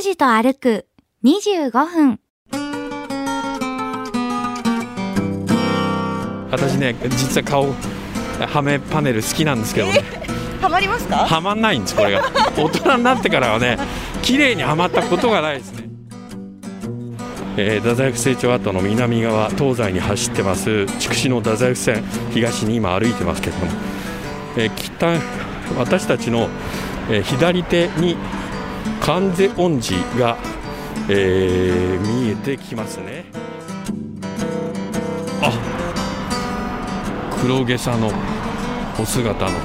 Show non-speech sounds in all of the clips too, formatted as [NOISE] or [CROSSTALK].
拓司と歩く25分。私ね実は顔はめパネル好きなんですけどね。ハマりますか？はまんないんですこれが。[LAUGHS] 大人になってからはね綺麗にはまったことがないですね。えー、太宰府成長跡の南側東西に走ってます筑紫の太宰府線東に今歩いてますけれども、えー、北私たちの、えー、左手に関瀬恩寺が、えー、見えてきますね。あ黒毛さのお姿の。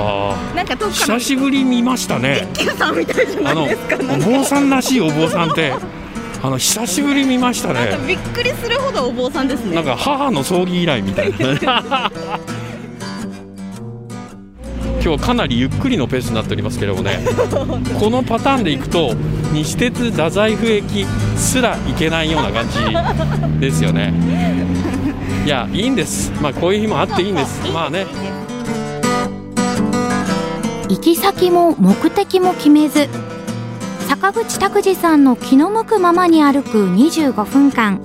あなんか久しぶり見ましたね。さんみたいじゃないですかお坊さんらしいお坊さんって。あの久しぶり見ましたね。びっくりするほどお坊さんですね。なんか母の葬儀以来みたいな [LAUGHS] 今日かなりゆっくりのペースになっておりますけれどもね。このパターンでいくと西鉄太宰府駅すら行けないような感じですよね。いやいいんです。まあこういう日もあっていいんです。まあね。行き先も目的も決めず坂口拓司さんの気の向くままに歩く25分間。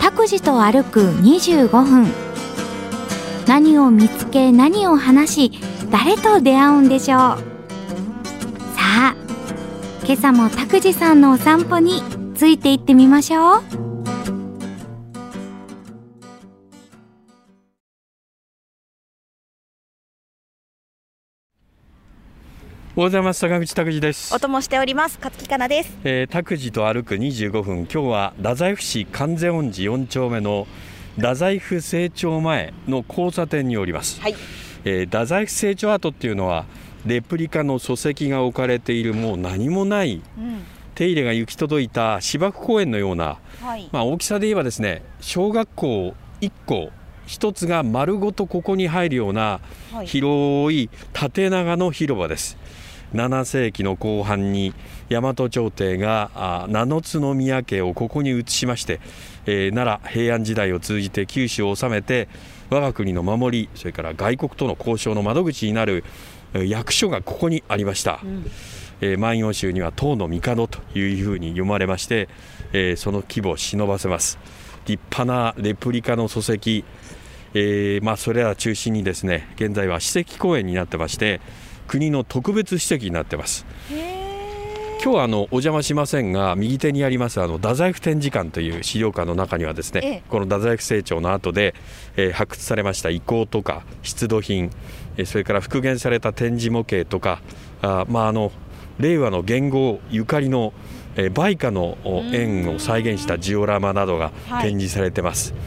拓司と歩く25分何を見つけ何を話し誰と出会うんでしょうさあ今朝も拓司さんのお散歩についていってみましょうおはようございます。坂口拓司です。お供しております。勝木かなです、えー、拓司と歩く25分。今日は太宰府市関瀬恩寺4丁目の太宰府成長前の交差点におります、はい。えー、太宰府成長跡っていうのはレプリカの礎石が置かれているもう何もない、うん、手入れが行き届いた芝生公園のような、はい、まあ、大きさで言えばですね小学校1校1つが丸ごとここに入るような広い縦長の広場です。7世紀の後半に大和朝廷が七津宮家をここに移しまして、えー、奈良平安時代を通じて九州を治めて我が国の守りそれから外国との交渉の窓口になる役所がここにありました、うん、えー、万葉集には「唐の帝」というふうに読まれまして、えー、その規模を忍ばせます。立派なレプリカの礎石、えー、まあ、それら中心にですね現在は史跡公園になってまして国の特別史跡になってます。今日はあのお邪魔しませんが右手にありますあの太宰府展示館という資料館の中にはですね、ええ、この太宰府成長の後で、えー、発掘されました遺構とか出土品、えー、それから復元された展示模型とかあまああの令和の元号ゆかりの、えー、売価の円を再現したジオラマなどが展示されてます、はい、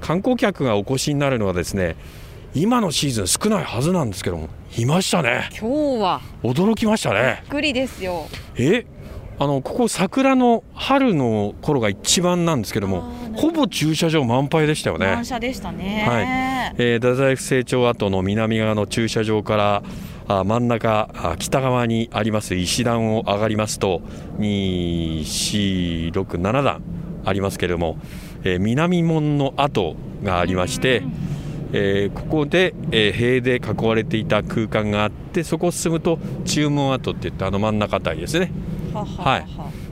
観光客がお越しになるのはですね今のシーズン少ないはずなんですけどもいましたね。今日は。驚きましたね。びっくりですよ。えあのここ桜の春の頃が一番なんですけどもほぼ駐車場満杯でしたよね。満車でしたね。はい、えー、太宰府成長跡の南側の駐車場からあ真ん中あ北側にあります石段を上がりますと2467段ありますけれども、えー、南門の跡がありまして、うんえー、ここで、えー、塀で囲われていた空間があってそこを進むと注文跡っていってあの真ん中辺りですね。はい。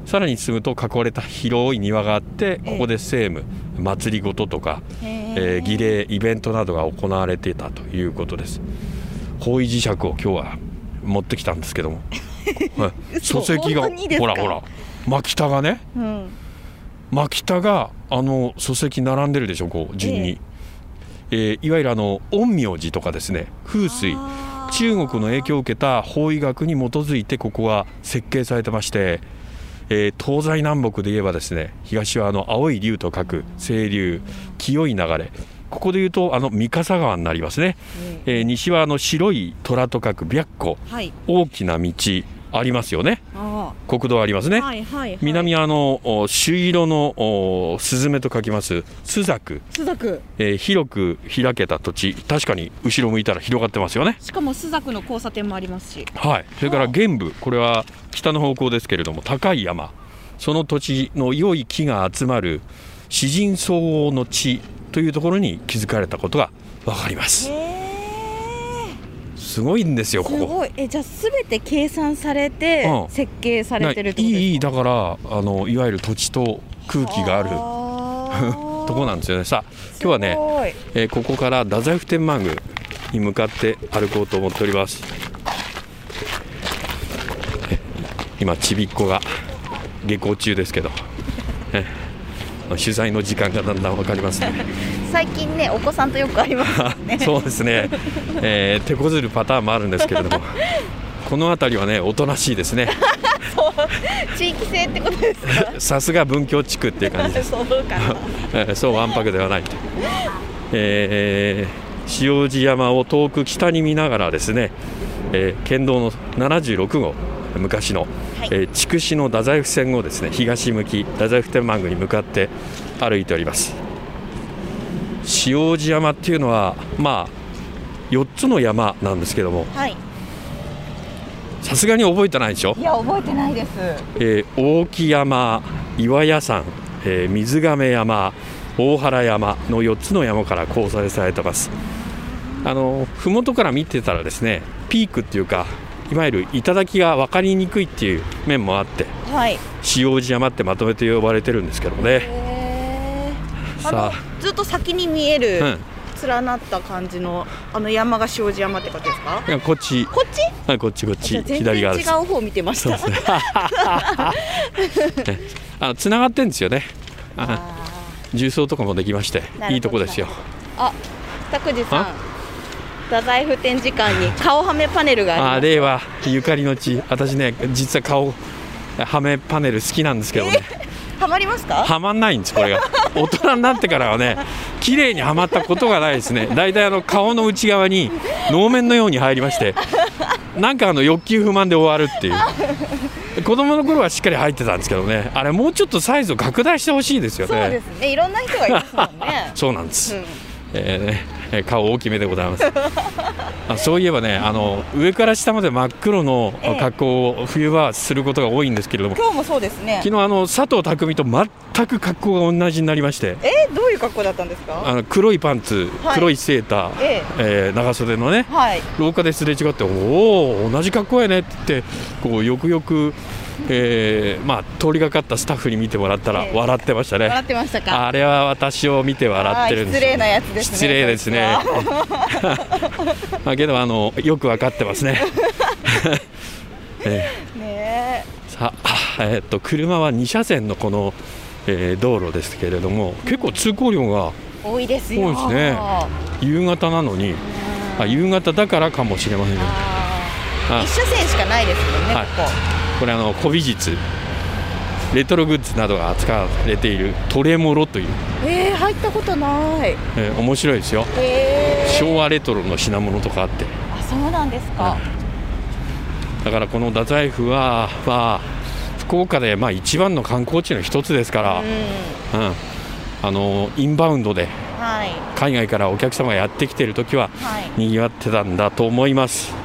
さらに進むと囲われた広い庭があってここで政務、えー、祭りごととか、えー、儀礼イベントなどが行われていたということです。方位磁石を今日は持ってきたんですけども、[LAUGHS] はい、書籍がほらほら。真北がね、うん、真北があの書籍並んでるでしょこう順に。えーえー、いわゆるあの陰陽師とかですね風水。中国の影響を受けた法医学に基づいてここは設計されてまして、えー、東西南北で言えばですね東はあの青い竜と書く清流清い流れ。ここでいうとあの三笠川になりますね、えー、西はあの白い虎と書く白虎、はい、大きな道ありますよね。国道ありますね、はいはいはい、南はあの朱色のスズメと書きますスザクスザク、えー、広く開けた土地。確かに後ろ向いたら広がってますよね。しかもスザクの交差点もありますし。はい。それから玄武。これは北の方向ですけれども高い山。その土地の良い木が集まる詩人相応の地というところに築かれたことが分かります。すごいんですよここ。すごい。えじゃあすべて計算されてうん。設計されてるっていことですか？いいいだからあのいわゆる土地と空気がある。あ [LAUGHS] とこなんですよね。さあ今日はね、えーここから太宰府天満宮に向かって歩こうと思っております。え今ちびっこが下校中ですけど、え取材の時間がだんだん分かりますね最近ねお子さんとよくありますよね。[LAUGHS] そうですね、えー手こずるパターンもあるんですけれども。[LAUGHS] この辺りはねおとなしいですね。[LAUGHS] 地域性ってことですか？さすが文京地区っていう感じです。そうかな。えーそうわんぱくではないと、えー塩路山を遠く北に見ながらですね、えー県道の76号昔の、はい。えー筑紫の太宰府線をですね東向き太宰府天満宮に向かって歩いております塩路山っていうのはまあ4つの山なんですけども。はい。さすがに覚えてないでしょ？いや覚えてないです。えー大木山、岩屋山、えー水亀山、大原山の4つの山から構成されてます。あの麓から見てたらですね、ピークっていうか、いわゆる頂が分かりにくいっていう面もあって、はい。塩路山ってまとめて呼ばれてるんですけどね。へーあずっと先に見えあ、る、うん、連なった感じのあの山が塩路山ってことですか？いやこっち、こっち？はい、こっちこっち。左側です。う方見てました。ね。[LAUGHS] あの繋がってんですよね。重曹とかもできましていいとこですよ。ーあ拓司さん。あ？太宰府展示館に顔はめパネルがあり令和ゆかりの地。私ね実は顔はめパネル好きなんですけどねはまりますか？はまんないんですこれが。[LAUGHS] 大人になってからはね綺麗にはまったことがないですね。大体あの顔の内側に能面のように入りましてなんかあの欲求不満で終わるっていう。子供の頃はしっかり入ってたんですけどね。あれもうちょっとサイズを拡大してほしいですよそうでねすね。いろんな人がいますもんね。[LAUGHS] そうなんです、うん。えーね。えー [LAUGHS] 顔大きめでございます。[LAUGHS] あそういえばねあの上から下まで真っ黒のええ。格好を冬はすることが多いんですけれども。今日もそうですね。昨日あの佐藤匠と全く格好が同じになりまして。えどういう格好だったんですか？あの黒いパンツ、はい。黒いセーター、ええ。ー長袖のねはい。廊下ですれ違って「おお同じ格好やね」って言ってこうよくよく、えーまあ、通りがかったスタッフに見てもらったらええ。笑ってましたね、笑ってましたか？あれは私を見て笑ってるんです失礼なやつですね失礼ですね。[LAUGHS] まあけどあのよく分かってますね。えね。ー [LAUGHS] さあ、えーっと車は2車線のこの、えー道路ですけれども結構通行量がえ多いですよ。多いですね。夕方なのにあ夕方だからかもしれませんけ一車線しかないですもんね、はい。ここ。これあの古美術。レトログッズなどが扱われている。トレモロという、えー、入ったことない。えー面白いですよ。へー。昭和レトロの品物とかあって。あそうなんですか、だからこの太宰府は、まあ、福岡でまあ一番の観光地の一つですから、うん。うん。あのインバウンドではい。海外からお客様がやってきている時ははい。にぎわってたんだと思います。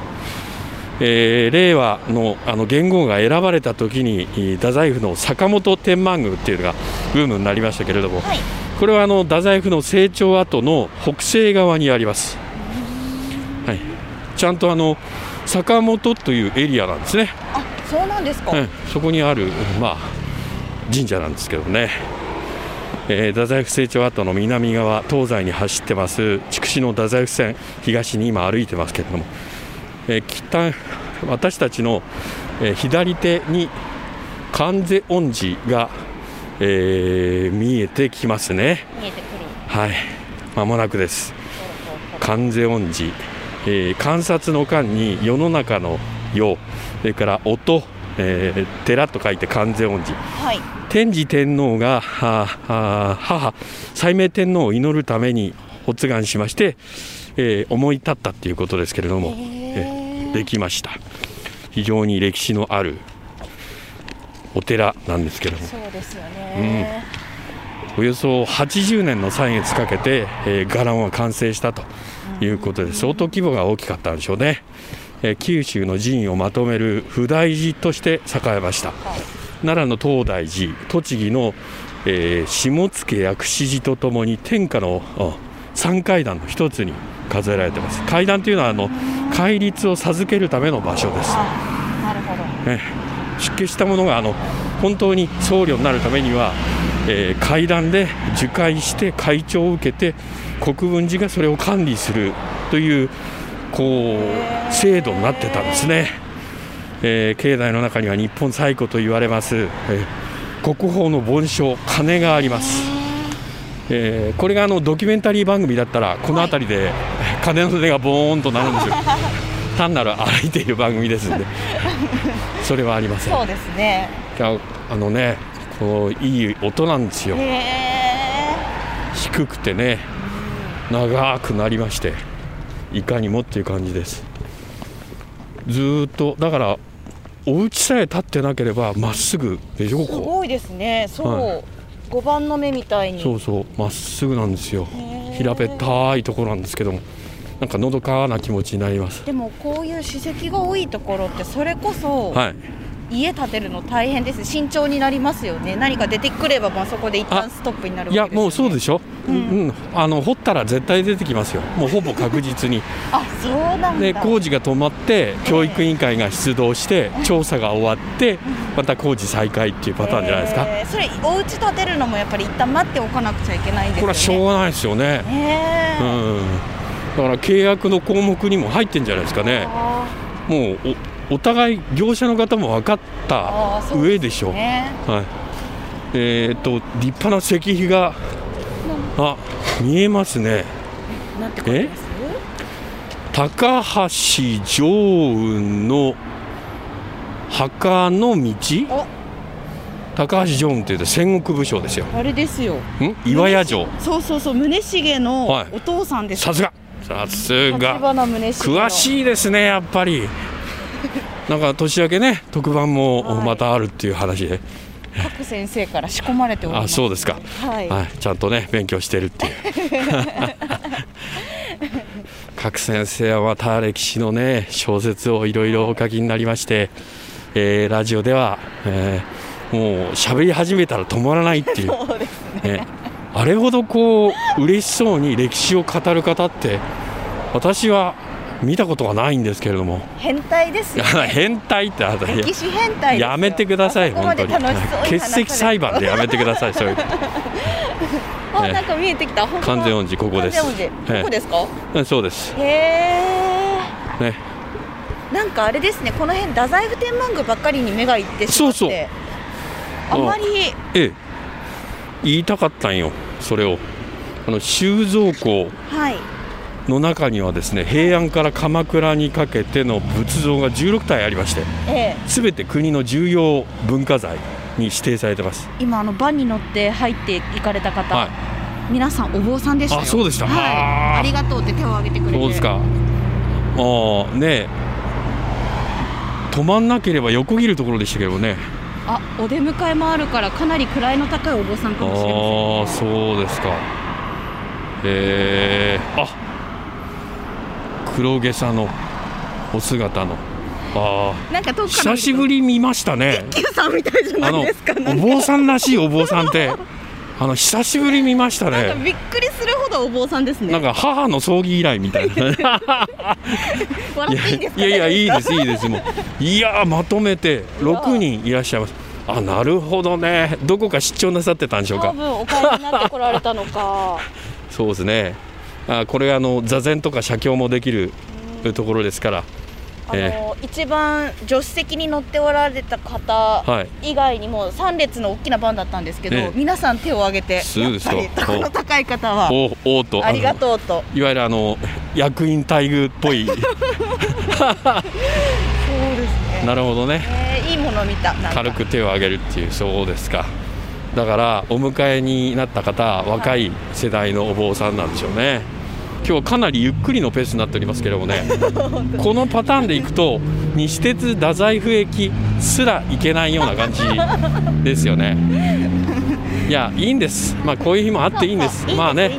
えー令和のあの元号が選ばれた時にえー太宰府の坂本天満宮っていうのがブームになりましたけれども、はい。これはあの太宰府の成長跡の北西側にあります。はい、ちゃんとあの坂本というエリアなんですね。あそうなんですか、ええそこにある、まあ、神社なんですけどね、えー太宰府成長跡の南側東西に走ってます筑紫の太宰府線東に今歩いてますけれども、えー北私たちの、えー左手に観世恩寺が、えー見えてきますね。見えてくる。はい。間もなくです。観世恩寺、えー観察の間に世の中の世それから音、えー寺と書いて観世恩寺はい。天智天皇が母西明天皇を祈るために発願しまして、えー思い立ったっていうことですけれども、へー。えできました。非常に歴史のあるお寺なんですけれども。そうですよね、およそ80年の歳月かけて、えー伽藍は完成したということで相当規模が大きかったんでしょうね、えー九州の寺院をまとめる普大寺として栄えました。奈良の東大寺栃木の、えー下野薬師寺とともに天下のあ三階段の一つに数えられてます。階段というのはあの戒律を授けるための場所です。なるほど、ね、出家した者があの本当に僧侶になるためには、えー、階段で受戒して会長を受けて国分寺がそれを管理するというこう制度になってたんですね、えー、境内の中には日本最古と言われます、えー、国宝の梵鐘鐘があります。え。ー、これがあのドキュメンタリー番組だったらこの辺りで鐘の音がボーンとなるんですよ。[LAUGHS] 単なる歩いている番組ですんで。それはありません。そうですね。あのねこういい音なんですよ。低くてね長くなりましていかにもっていう感じです。ずっとだからお家さえ立ってなければまっすぐでしょすごいですね。そう、はい、5番の目みたいに。そうそう。まっすぐなんですよ。平べったいところなんですけどもなんかのどかな気持ちになります。でもこういう史跡が多いところってそれこそ、はい、家建てるの大変です。慎重になりますよね。何か出てくればまあそこで一旦ストップになる、ね、いやもうそうでしょ、うん、うん、あの掘ったら絶対出てきますよ。もうほぼ確実に。あそうなんで工事が止まって教育委員会が出動して、調査が終わって、また工事再開っていうパターンじゃないですか、えー、それお家建てるのもやっぱり一旦待っておかなくちゃいけないんですよね。これはしょうがないですよね、え。ー、うんだから契約の項目にも入ってんじゃないですかね。もうお互い業者の方も分かった上でしょう、ね、はい。えー、っと立派な石碑があ見えますね。え？高橋常雲の墓の道？高橋常雲っていうと戦国武将ですよ。あれですよ。岩屋城。そうそうそう宗重のお父さんです、はい、さすがさすが。詳しいですねやっぱり。なんか年明けね特番もまたあるっていう話で、各先生から仕込まれております、あそうですか、はい、はい、ちゃんとね勉強してるっていう。[LAUGHS] 各先生はまた歴史のね小説をいろいろお書きになりまして、えー、ラジオでは、えー、もう喋り始めたら止まらないっていう。そうですね、ね、あれほどこう嬉しそうに歴史を語る方って私は見たことがないんですけれども。変態ですよ、ね、[LAUGHS] 変態ってあ歴史変態やめてください本当に。欠席裁判でやめてくださいそういうあ、なんか見えてきた。完全音寺ここです。ここですか？そうです。へえね。なんかあれですね。この辺太宰府天満宮ばっかりに目がいってしまって。そうそう。あまり。ええ。言いたかったんよそれを。あの収蔵庫はいの中にはですね平安から鎌倉にかけての仏像が16体ありましてすべ、え。え、て国の重要文化財に指定されてます。今あのバンに乗って入っていかれた方、はい、皆さんお坊さんでしたあそうでした、はい、ありがとうって手を挙げてくれて。そうですか。あね止まんなければ横切るところでしたけどね。あお出迎えもあるからかなり位の高いお坊さんかもしれません、ね、あそうですか。えー、あ黒毛さのお姿の。あなんか久しぶり見ましたね。一休さんみたいじゃないですかお坊さんらしいお坊さんって。あの久しぶり見ましたね。びっくりするほどお坊さんですね。なんか母の葬儀以来みたいな。ね、いやいやいいですいいですもう。いやまとめて6人いらっしゃいます。あなるほどね。どこか出張なさってたんでしょうか。多分お帰りになってこられたのか。[LAUGHS] そうですねあこれあの座禅とか写経もできるところですから。あの、えー、一番助手席に乗っておられた方以外にも3列の大きな番だったんですけど、ね、皆さん手を挙げてそうですよ。の高い方はおおと。ありがとうと。いわゆるあの役員待遇っぽい。[LAUGHS] そうですね。なるほどね、えー、いいもの見た。軽く手を挙げるっていうそうですかだからお迎えになった方若い世代のお坊さんなんでしょうね。今日かなりゆっくりのペースになっておりますけれどもね。[LAUGHS] このパターンでいくと西鉄太宰府駅すら行けないような感じですよね。いやいいんです、まあ、こういう日もあっていいんです。まあね。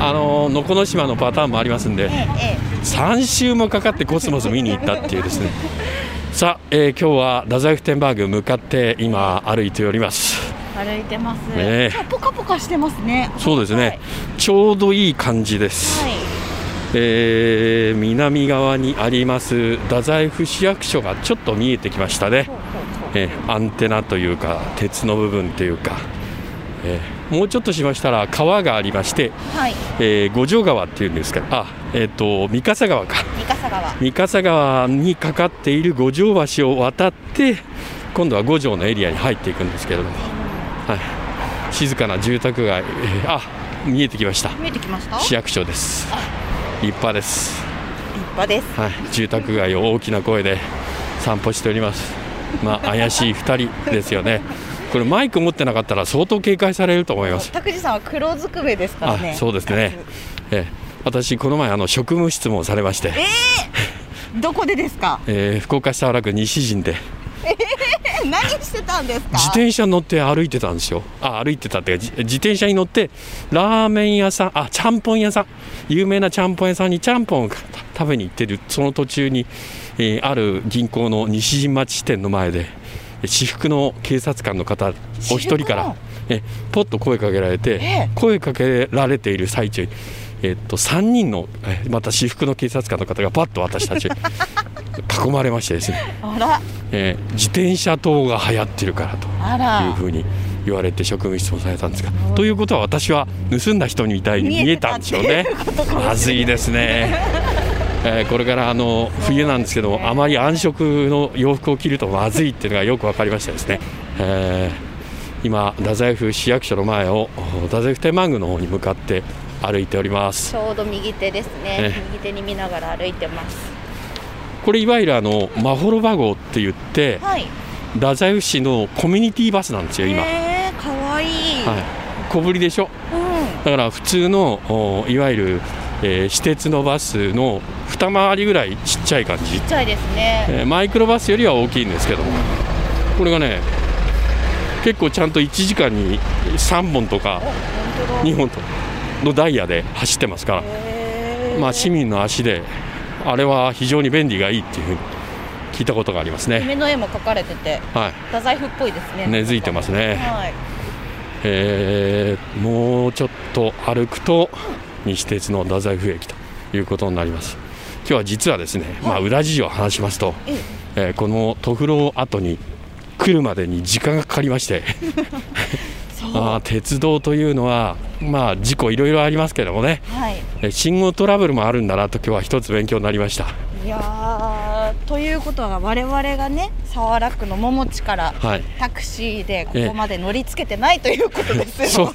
あの能古島のパターンもありますんで、3週もかかってコスモス見に行ったっていうですね。さあ、えー、今日は太宰府天満宮向かって今歩いております歩いてます。ね、ポカポカしてますね。そうですね。ちょうどいい感じです。はい。えー、南側にあります太宰府市役所がちょっと見えてきましたね、えー、アンテナというか鉄の部分というか、えー、もうちょっとしましたら川がありまして、はい、えー、五条川っていうんですかあえっ、と三笠川か三笠川三笠川にかかっている五条橋を渡って今度は五条のエリアに入っていくんですけれども、はい、静かな住宅街、えー、あ見えてきました。見えてきました？市役所です。立派です。立派です、はい、住宅街を大きな声で散歩しております。まあ怪しい2人ですよね。これマイク持ってなかったら相当警戒されると思います。拓司さんは黒ずくめですからね。そうですね、ええ、私この前あの職務質問されまして。えー、どこでですか、[LAUGHS] えー、福岡市早良区西陣で何してたんですか？自転車乗って歩いてたんですよ。あ歩いてたって自転車に乗ってラーメン屋さんあちゃんぽん屋さん。有名なちゃんぽん屋さんにちゃんぽん食べに行ってる。その途中に、えー、ある銀行の西陣町支店の前で私服の警察官の方お一人からえポッと声かけられて、声かけられている最中にえっと、3人のまた私服の警察官の方がパッと私たち囲まれましてですね。えー、自転車等が流行ってるからというふうに言われて職務質問されたんですがということは私は盗んだ人みたいに見えたんでしょうね。まずいですね。えー、これからあの冬なんですけども、あまり暗色の洋服を着るとまずいっていうのがよく分かりましたですね、えー、今、太宰府市役所の前を太宰府天満宮の方に向かって歩いております。ちょうど右手ですね、ね右手に見ながら歩いてますこれいわゆるあのまほろば号って言って、はい、太宰府市のコミュニティバスなんですよ今。えー、かわいい、はい、小ぶりでしょ、うん、だから普通のいわゆる、えー、私鉄のバスの二回りぐらいちっちゃい感じ。ちっちゃいですね、えー、マイクロバスよりは大きいんですけども。これがね結構ちゃんと1時間に3本とか2本とかのダイヤで走ってますから、まあ、市民の足であれは非常に便利がいいっていうふうに聞いたことがありますね。夢の絵も描かれてて、はい、太宰府っぽいですね。根付いてますね、はい、えー、もうちょっと歩くと西鉄の太宰府駅ということになります。今日は実はですね、まあ、裏事情を話しますと、えー、このトフロ跡に来るまでに時間がかかりましてあ鉄道というのは、まあ、事故いろいろありますけどもね、はい、信号トラブルもあるんだなと今日は一つ勉強になりました。いやということは我々がね早良区の桃地から、タクシーでここまで乗りつけてないということですよ、そう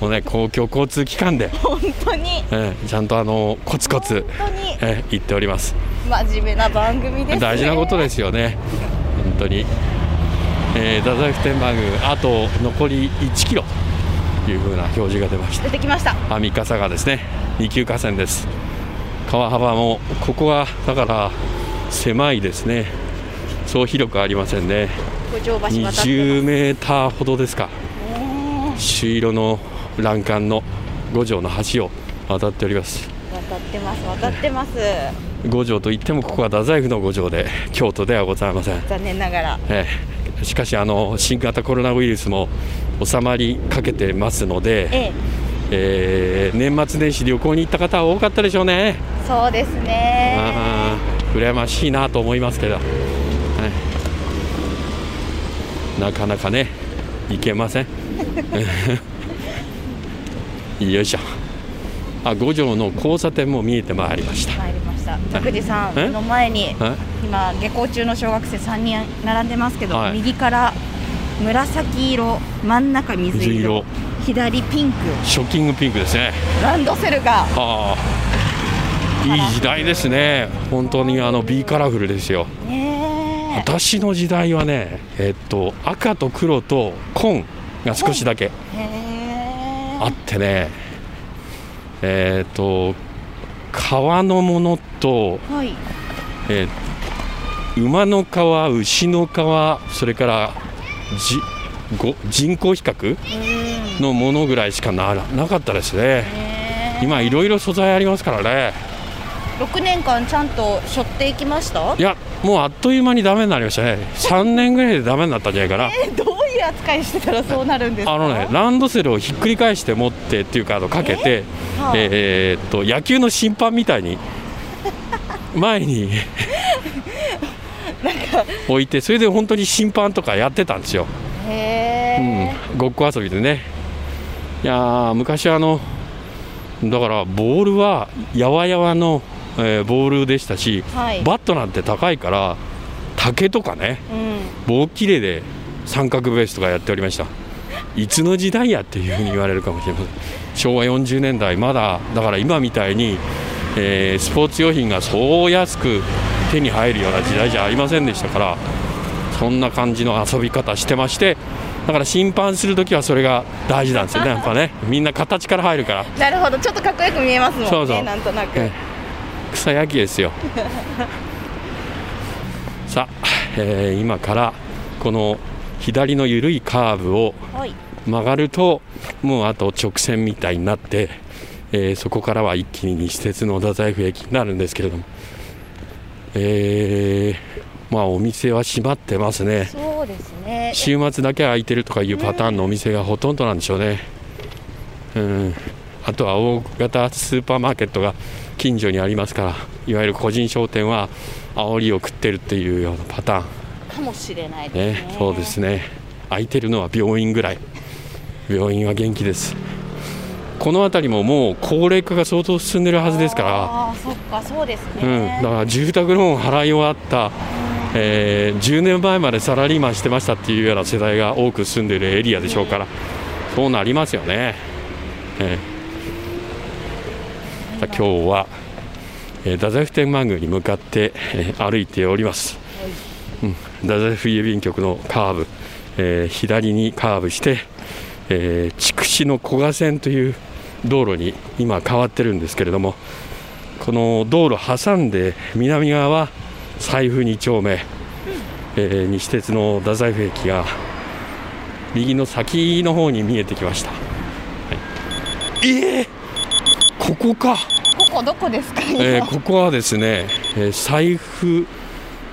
もうね公共交通機関で。本当に、えちゃんとあのコツコツ本当に、え行っております。真面目な番組です、ね、大事なことですよね。本当にえー、太宰府天満宮あと残り1キロというふうな表示が出ました。出てきました。三笠がですね。二級河川です。川幅もここはだから狭いですね。そう広くありませんね。20メーターほどですか。朱色の欄干の五条の橋を渡っております。渡ってます渡ってます。五条といってもここは太宰府の五条で京都ではございません。残念ながら、ええしかしあの新型コロナウイルスも収まりかけてますので、ええ。えー、年末年始旅行に行った方は多かったでしょうね。そうですね。あ羨ましいなと思いますけど、はい、なかなかね行けません。[LAUGHS] よいしょ。あ五条の交差点も見えてまいりましたした。拓司さんの前に今下校中の小学生3人並んでますけど、はい、右から紫色真ん中水色左ピンク。ショッキングピンクですね。ランドセルがあ。いい時代ですね。本当にあの B カラフルですよ、私の時代はねえっと赤と黒と紺が少しだけあってね。えっと革のものと、はい、えー、馬の皮、牛の皮、それからじご人工比較のものぐらいしかななかったですね、今、いろいろ素材ありますからね。6年間ちゃんと背負っていきました？いやもうあっという間にダメになりましたね。3年ぐらいでダメになったんじゃないかな、えー、扱いしてたらそうなるんですあのねランドセルをひっくり返して持ってっていうかあのかけて、えー、えー、っと野球の審判みたいに前に [LAUGHS] 置いてそれで本当に審判とかやってたんですよ。へえ、うん、ごっこ遊びでね。いや昔あのだからボールはやわやわのえー、ボールでしたし、はい、バットなんて高いから竹とかね、うん、棒切れで三角ベースとかやっておりました。いつの時代やっていうふうに言われるかもしれません。昭和40年代まだだから今みたいに、えー、スポーツ用品がそう安く手に入るような時代じゃありませんでしたからそんな感じの遊び方してましてだから審判するときはそれが大事なんですよねやっぱね。みんな形から入るから。なるほど。ちょっとかっこよく見えますもんねそうそう。なんとなく、えー草野球ですよ。[LAUGHS] さあ、えー、今からこの左の緩いカーブを曲がると、もうあと直線みたいになって、えー、そこからは一気に西鉄の太宰府駅になるんですけれども、えー、まあお店は閉まってますね。そうですね。週末だけ空いてるとかいうパターンのお店がほとんどなんでしょうね。うん。あとは大型スーパーマーケットが近所にありますからいわゆる個人商店は煽りを食ってるっていうようなパターンかもしれないですね、ね、そうですね。空いてるのは病院ぐらい。病院は元気です。この辺りももう高齢化が相当進んでるはずですから。あそっかそうですね、うん、だから住宅ローン払い終わった、えー、10年前までサラリーマンしてましたっていうような世代が多く住んでいるエリアでしょうから、そうなりますよね。えー今日は、えー、太宰府天満宮に向かって、えー、歩いております、太宰府郵便局のカーブ、えー、左にカーブして、えー、筑紫の古賀線という道路に今変わってるんですけれどもこの道路挟んで南側は財布2丁目、えー、西鉄の太宰府駅が右の先の方に見えてきました、はい、えー、ここか。ここどこですか、えー、ここはですね、えー、財布、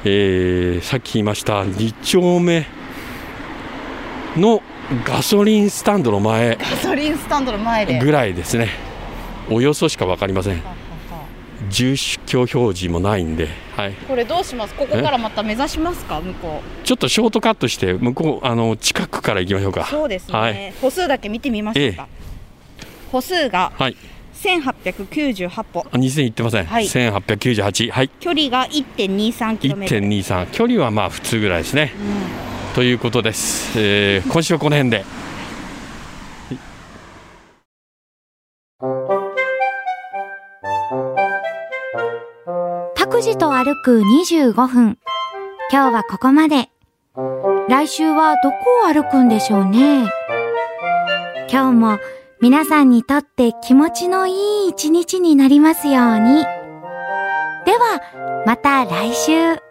えー、さっき言いました2丁目のガソリンスタンドの前ガソリンスタンドの前で。ぐらいですね。およそしか分かりません。住居表示もないんで、はい、これどうします？ここからまた目指しますか？向こう。ちょっとショートカットして向こうあの近くから行きましょうか。そうですね、はい、歩数だけ見てみましょうか、ええ、歩数が、はい1898歩。あ、2000いってません。はい、1898。はい。距離が1.23キロメートル。1.23。距離はまあ普通ぐらいですね。うん、ということです。えー、今週はこの辺で。拓司と歩く25分。今日はここまで。来週はどこを歩くんでしょうね。今日も皆さんにとって気持ちのいい一日になりますように。では、また来週。